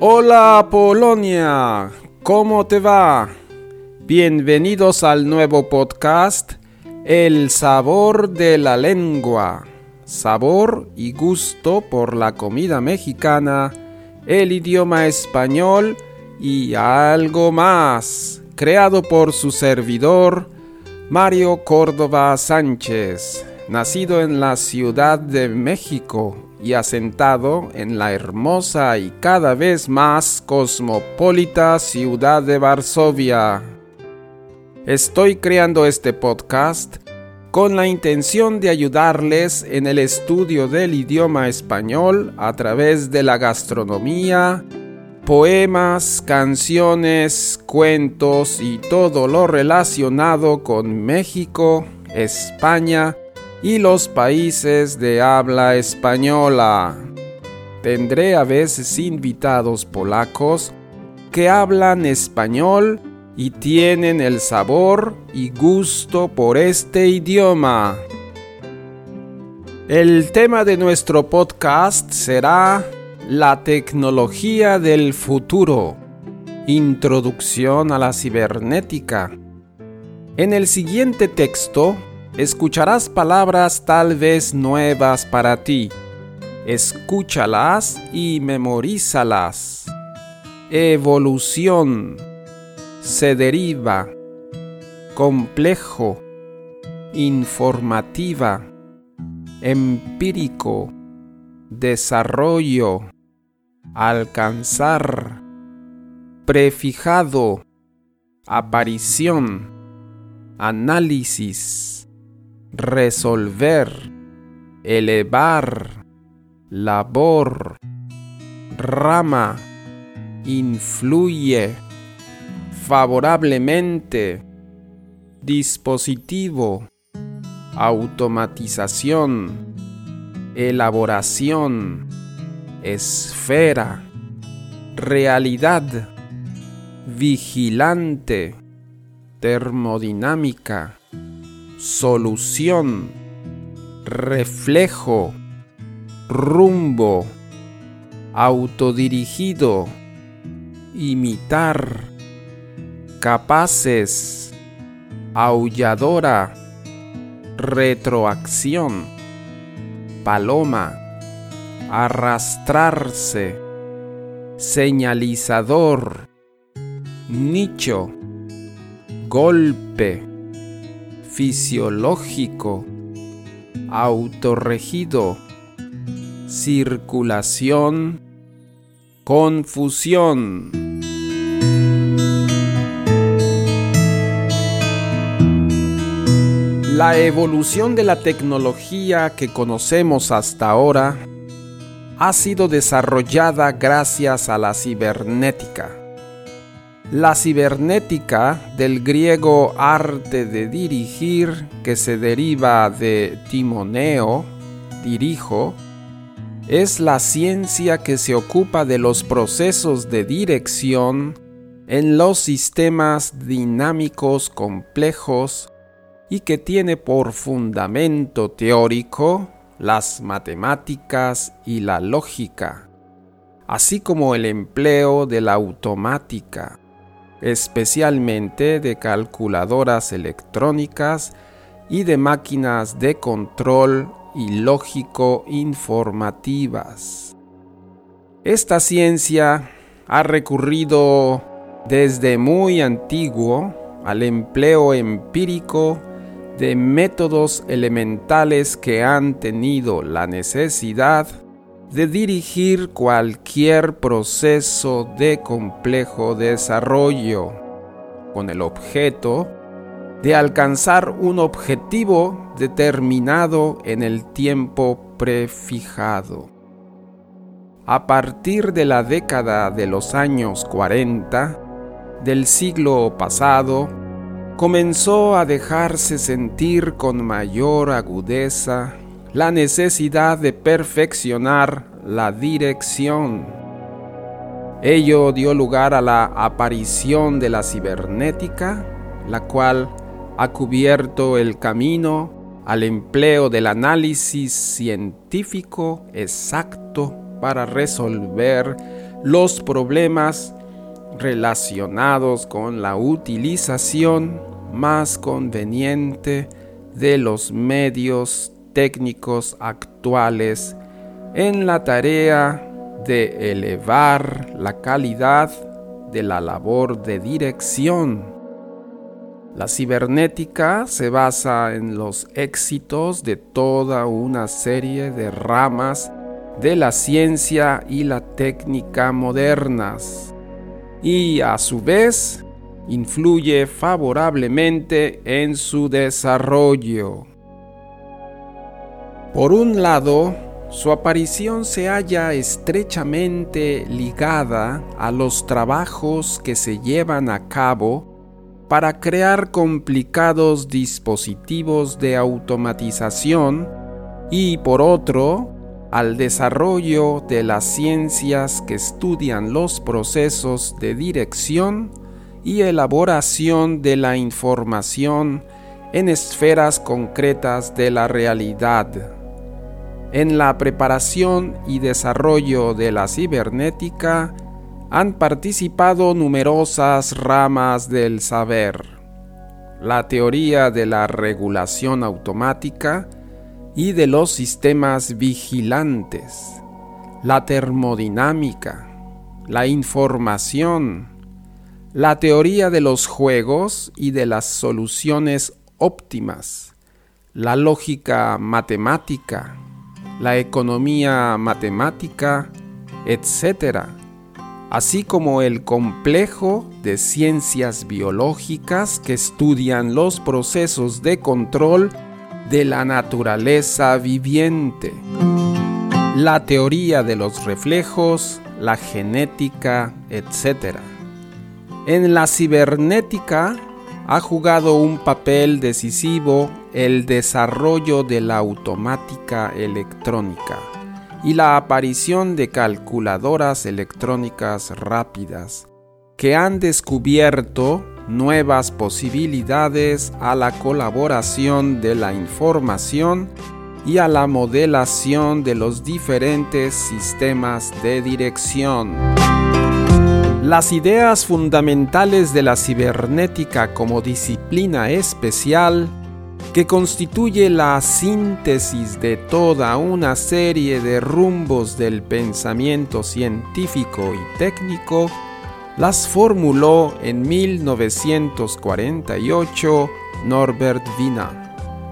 Hola Polonia, ¿cómo te va? Bienvenidos al nuevo podcast El sabor de la lengua. Sabor y gusto por la comida mexicana, el idioma español y algo más. Creado por su servidor, Mario Córdoba Sánchez, nacido en la Ciudad de México y asentado en la hermosa y cada vez más cosmopolita ciudad de Varsovia. Estoy creando este podcast con la intención de ayudarles en el estudio del idioma español a través de la gastronomía, poemas, canciones, cuentos y todo lo relacionado con México, España, y los países de habla española. Tendré a veces invitados polacos que hablan español y tienen el sabor y gusto por este idioma. El tema de nuestro podcast será la tecnología del futuro. Introducción a la cibernética. En el siguiente texto escucharás palabras tal vez nuevas para ti. Escúchalas y memorízalas. Evolución. Se deriva. Complejo. Informativa. Empírico. Desarrollo. Alcanzar. Prefijado. Aparición. Análisis resolver, elevar, labor, rama, influye, favorablemente, dispositivo, automatización, elaboración, esfera, realidad, vigilante, termodinámica solución, reflejo, rumbo, autodirigido, imitar, capaces, aulladora, retroacción, paloma, arrastrarse, señalizador, nicho, golpe fisiológico, autorregido, circulación, confusión. La evolución de la tecnología que conocemos hasta ahora ha sido desarrollada gracias a la cibernética la cibernética, del griego arte de dirigir, que se deriva de timoneo, dirijo, es la ciencia que se ocupa de los procesos de dirección en los sistemas dinámicos complejos y que tiene por fundamento teórico las matemáticas y la lógica, así como el empleo de la automática especialmente de calculadoras electrónicas y de máquinas de control y lógico informativas. Esta ciencia ha recurrido desde muy antiguo al empleo empírico de métodos elementales que han tenido la necesidad de dirigir cualquier proceso de complejo desarrollo con el objeto de alcanzar un objetivo determinado en el tiempo prefijado. A partir de la década de los años 40 del siglo pasado, comenzó a dejarse sentir con mayor agudeza la necesidad de perfeccionar la dirección. Ello dio lugar a la aparición de la cibernética, la cual ha cubierto el camino al empleo del análisis científico exacto para resolver los problemas relacionados con la utilización más conveniente de los medios técnicos actuales en la tarea de elevar la calidad de la labor de dirección. La cibernética se basa en los éxitos de toda una serie de ramas de la ciencia y la técnica modernas y a su vez influye favorablemente en su desarrollo. Por un lado, su aparición se halla estrechamente ligada a los trabajos que se llevan a cabo para crear complicados dispositivos de automatización y por otro, al desarrollo de las ciencias que estudian los procesos de dirección y elaboración de la información en esferas concretas de la realidad. En la preparación y desarrollo de la cibernética han participado numerosas ramas del saber. La teoría de la regulación automática y de los sistemas vigilantes, la termodinámica, la información, la teoría de los juegos y de las soluciones óptimas, la lógica matemática, la economía matemática, etc., así como el complejo de ciencias biológicas que estudian los procesos de control de la naturaleza viviente, la teoría de los reflejos, la genética, etc. En la cibernética ha jugado un papel decisivo el desarrollo de la automática electrónica y la aparición de calculadoras electrónicas rápidas que han descubierto nuevas posibilidades a la colaboración de la información y a la modelación de los diferentes sistemas de dirección. Las ideas fundamentales de la cibernética como disciplina especial que constituye la síntesis de toda una serie de rumbos del pensamiento científico y técnico, las formuló en 1948 Norbert Wiener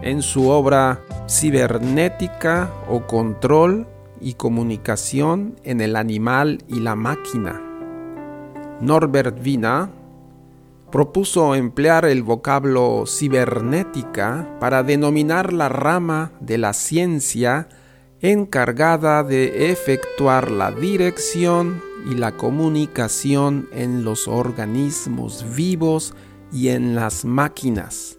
en su obra Cibernética o Control y Comunicación en el Animal y la Máquina. Norbert Wiener propuso emplear el vocablo cibernética para denominar la rama de la ciencia encargada de efectuar la dirección y la comunicación en los organismos vivos y en las máquinas.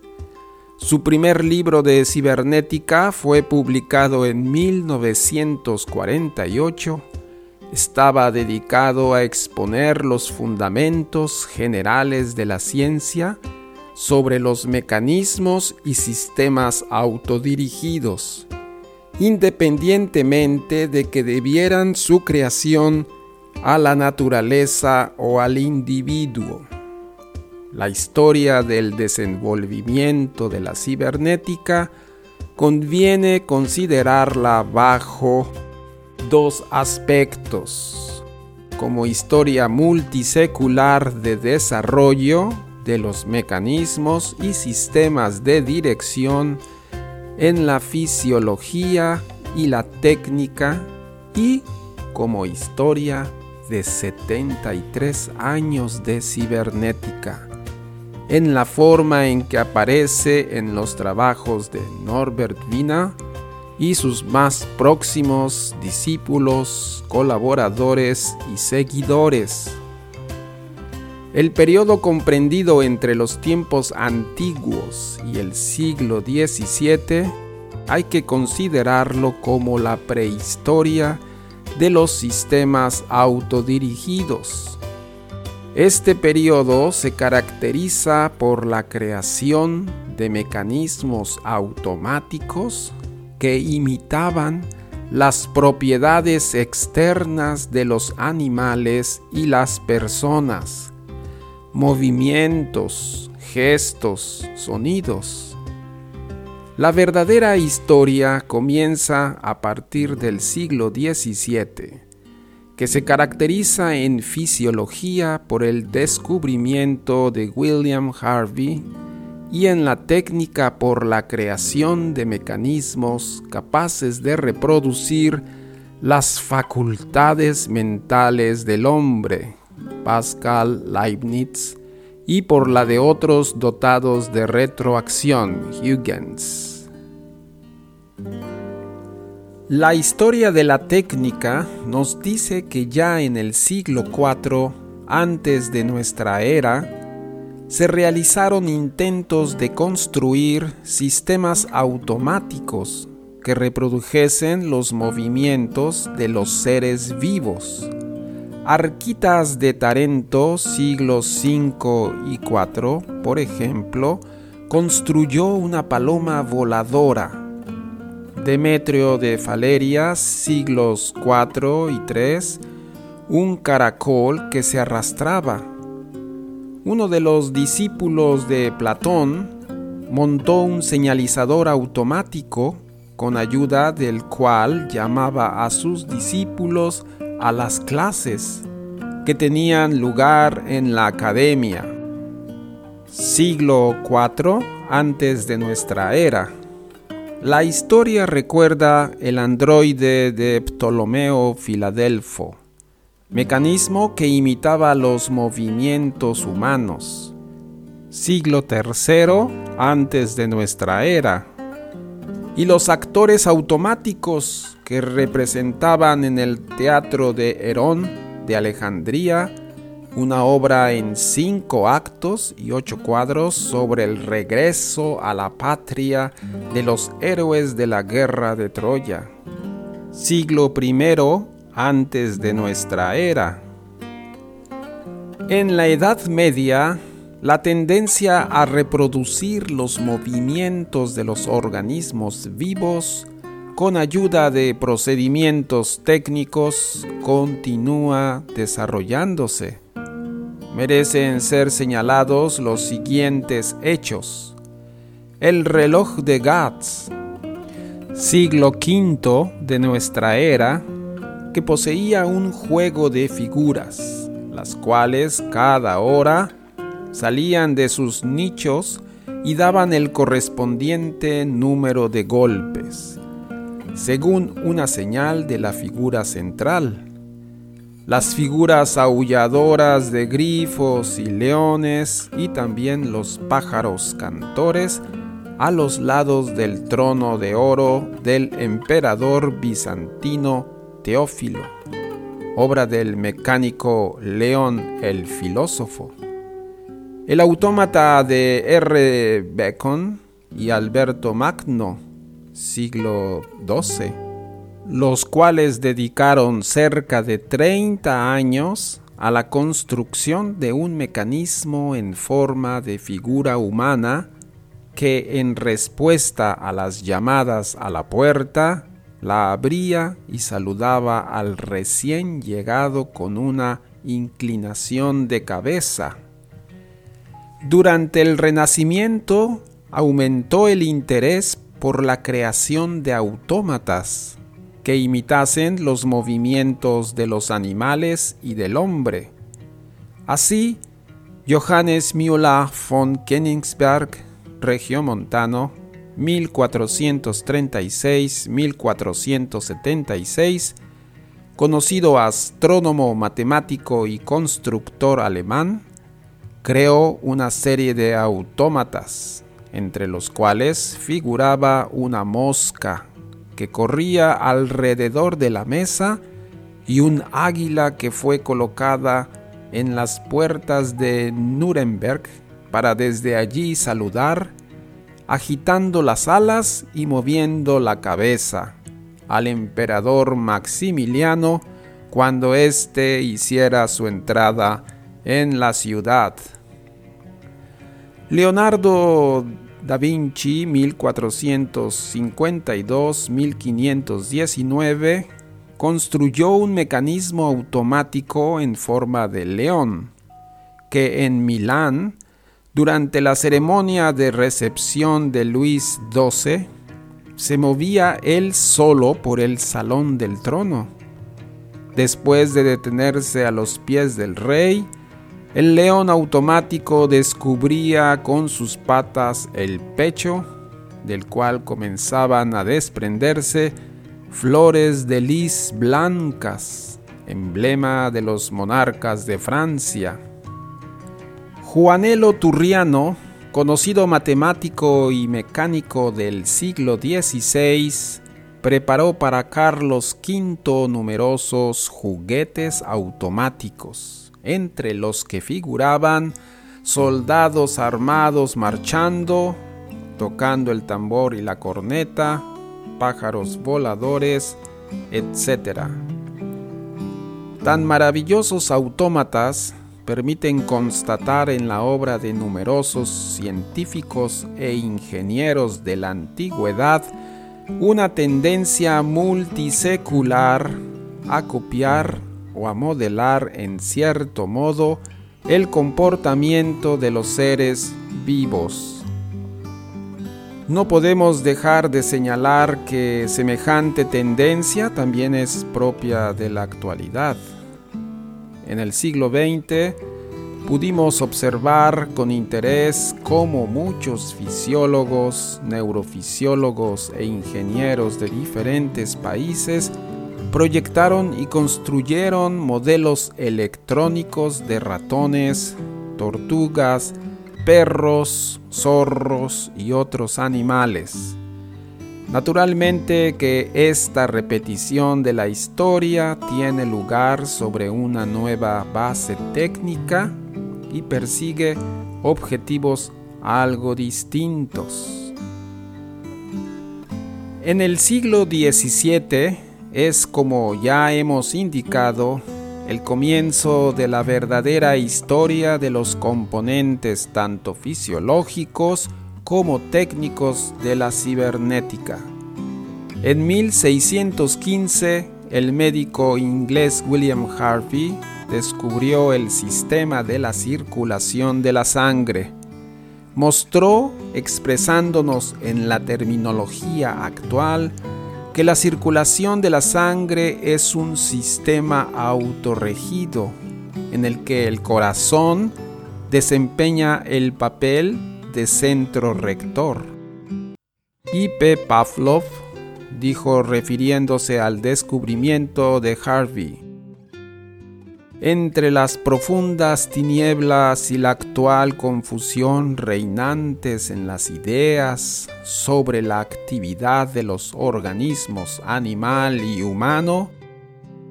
Su primer libro de cibernética fue publicado en 1948 estaba dedicado a exponer los fundamentos generales de la ciencia sobre los mecanismos y sistemas autodirigidos, independientemente de que debieran su creación a la naturaleza o al individuo. La historia del desenvolvimiento de la cibernética conviene considerarla bajo dos aspectos, como historia multisecular de desarrollo de los mecanismos y sistemas de dirección en la fisiología y la técnica y como historia de 73 años de cibernética, en la forma en que aparece en los trabajos de Norbert Wiener y sus más próximos discípulos, colaboradores y seguidores. El periodo comprendido entre los tiempos antiguos y el siglo XVII hay que considerarlo como la prehistoria de los sistemas autodirigidos. Este periodo se caracteriza por la creación de mecanismos automáticos que imitaban las propiedades externas de los animales y las personas, movimientos, gestos, sonidos. La verdadera historia comienza a partir del siglo XVII, que se caracteriza en fisiología por el descubrimiento de William Harvey y en la técnica por la creación de mecanismos capaces de reproducir las facultades mentales del hombre, Pascal Leibniz, y por la de otros dotados de retroacción, Huygens. La historia de la técnica nos dice que ya en el siglo IV antes de nuestra era, se realizaron intentos de construir sistemas automáticos que reprodujesen los movimientos de los seres vivos. Arquitas de Tarento, siglos V y IV, por ejemplo, construyó una paloma voladora. Demetrio de Faleria, siglos IV y III, un caracol que se arrastraba uno de los discípulos de Platón montó un señalizador automático con ayuda del cual llamaba a sus discípulos a las clases que tenían lugar en la academia. Siglo IV antes de nuestra era. La historia recuerda el androide de Ptolomeo Filadelfo mecanismo que imitaba los movimientos humanos. Siglo III antes de nuestra era. Y los actores automáticos que representaban en el teatro de Herón de Alejandría una obra en cinco actos y ocho cuadros sobre el regreso a la patria de los héroes de la guerra de Troya. Siglo I antes de nuestra era. En la Edad Media, la tendencia a reproducir los movimientos de los organismos vivos con ayuda de procedimientos técnicos continúa desarrollándose. Merecen ser señalados los siguientes hechos. El reloj de Gatz, siglo V de nuestra era, que poseía un juego de figuras, las cuales cada hora salían de sus nichos y daban el correspondiente número de golpes, según una señal de la figura central. Las figuras aulladoras de grifos y leones y también los pájaros cantores a los lados del trono de oro del emperador bizantino Teófilo, obra del mecánico León el filósofo. El autómata de R. Bacon y Alberto Magno, siglo XII, los cuales dedicaron cerca de 30 años a la construcción de un mecanismo en forma de figura humana que en respuesta a las llamadas a la puerta la abría y saludaba al recién llegado con una inclinación de cabeza. Durante el Renacimiento aumentó el interés por la creación de autómatas que imitasen los movimientos de los animales y del hombre. Así, Johannes Müller von Königsberg, regiomontano, 1436-1476, conocido astrónomo, matemático y constructor alemán, creó una serie de autómatas, entre los cuales figuraba una mosca que corría alrededor de la mesa y un águila que fue colocada en las puertas de Nuremberg para desde allí saludar agitando las alas y moviendo la cabeza al emperador Maximiliano cuando éste hiciera su entrada en la ciudad. Leonardo Da Vinci 1452-1519 construyó un mecanismo automático en forma de león, que en Milán, durante la ceremonia de recepción de Luis XII, se movía él solo por el salón del trono. Después de detenerse a los pies del rey, el león automático descubría con sus patas el pecho, del cual comenzaban a desprenderse flores de lis blancas, emblema de los monarcas de Francia. Juanelo Turriano, conocido matemático y mecánico del siglo XVI, preparó para Carlos V numerosos juguetes automáticos, entre los que figuraban soldados armados marchando, tocando el tambor y la corneta, pájaros voladores, etc. Tan maravillosos autómatas permiten constatar en la obra de numerosos científicos e ingenieros de la antigüedad una tendencia multisecular a copiar o a modelar en cierto modo el comportamiento de los seres vivos. No podemos dejar de señalar que semejante tendencia también es propia de la actualidad. En el siglo XX pudimos observar con interés cómo muchos fisiólogos, neurofisiólogos e ingenieros de diferentes países proyectaron y construyeron modelos electrónicos de ratones, tortugas, perros, zorros y otros animales. Naturalmente que esta repetición de la historia tiene lugar sobre una nueva base técnica y persigue objetivos algo distintos. En el siglo XVII es, como ya hemos indicado, el comienzo de la verdadera historia de los componentes tanto fisiológicos como técnicos de la cibernética. En 1615, el médico inglés William Harvey descubrió el sistema de la circulación de la sangre. Mostró, expresándonos en la terminología actual, que la circulación de la sangre es un sistema autorregido en el que el corazón desempeña el papel de centro rector. I.P. Pavlov dijo refiriéndose al descubrimiento de Harvey entre las profundas tinieblas y la actual confusión reinantes en las ideas sobre la actividad de los organismos animal y humano,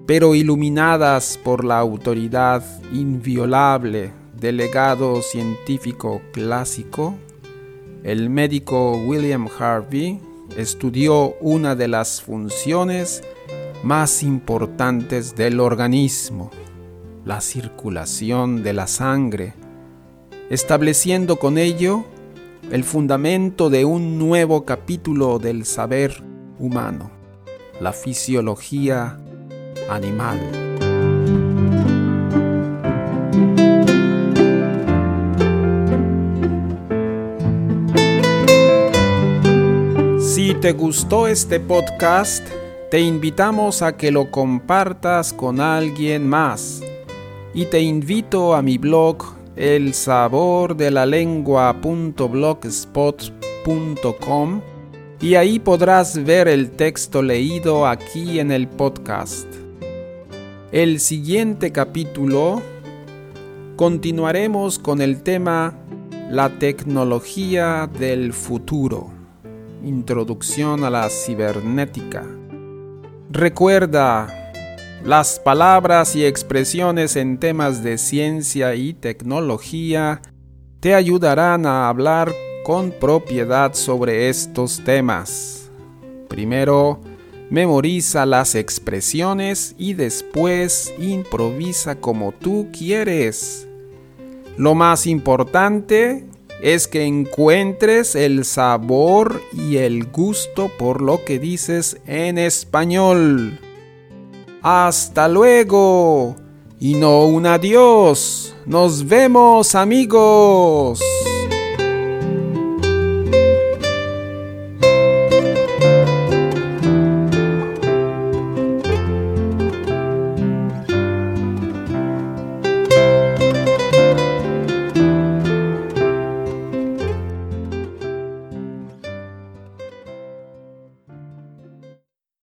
pero iluminadas por la autoridad inviolable del legado científico clásico, el médico William Harvey estudió una de las funciones más importantes del organismo la circulación de la sangre, estableciendo con ello el fundamento de un nuevo capítulo del saber humano, la fisiología animal. Te gustó este podcast, te invitamos a que lo compartas con alguien más y te invito a mi blog el sabor de la y ahí podrás ver el texto leído aquí en el podcast. El siguiente capítulo continuaremos con el tema La tecnología del futuro. Introducción a la cibernética. Recuerda, las palabras y expresiones en temas de ciencia y tecnología te ayudarán a hablar con propiedad sobre estos temas. Primero, memoriza las expresiones y después improvisa como tú quieres. Lo más importante, es que encuentres el sabor y el gusto por lo que dices en español. Hasta luego. Y no un adiós. Nos vemos amigos.